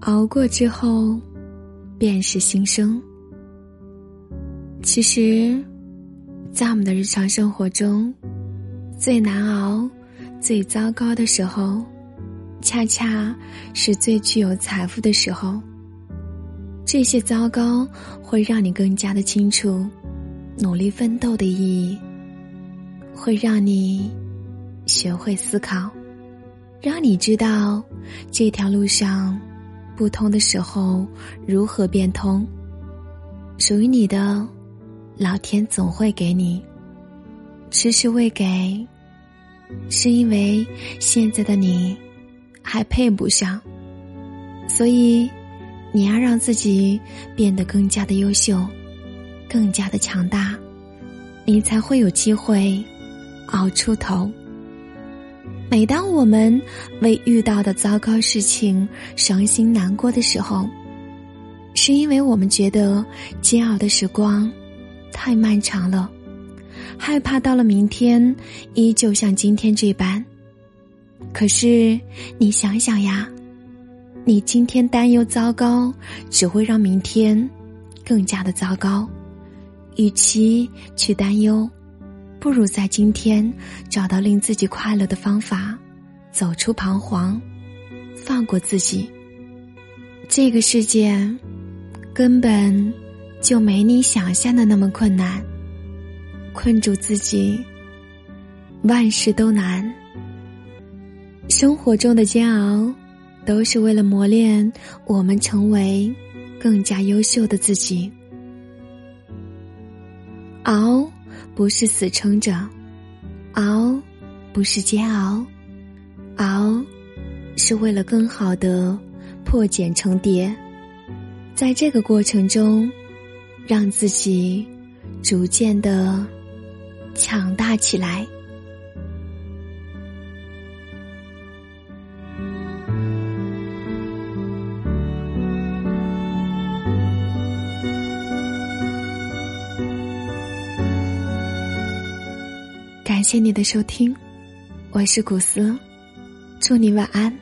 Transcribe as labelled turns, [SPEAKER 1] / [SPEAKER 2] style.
[SPEAKER 1] 熬过之后，便是新生。其实，在我们的日常生活中，最难熬、最糟糕的时候，恰恰是最具有财富的时候。这些糟糕会让你更加的清楚努力奋斗的意义，会让你学会思考，让你知道这条路上不通的时候如何变通。属于你的，老天总会给你；迟迟未给，是因为现在的你还配不上。所以。你要让自己变得更加的优秀，更加的强大，你才会有机会熬出头。每当我们为遇到的糟糕事情伤心难过的时候，是因为我们觉得煎熬的时光太漫长了，害怕到了明天依旧像今天这般。可是你想想呀。你今天担忧糟糕，只会让明天更加的糟糕。与其去担忧，不如在今天找到令自己快乐的方法，走出彷徨，放过自己。这个世界根本就没你想象的那么困难。困住自己，万事都难。生活中的煎熬。都是为了磨练我们成为更加优秀的自己。熬不是死撑着，熬不是煎熬，熬是为了更好的破茧成蝶，在这个过程中，让自己逐渐的强大起来。感谢你的收听，我是古斯，祝你晚安。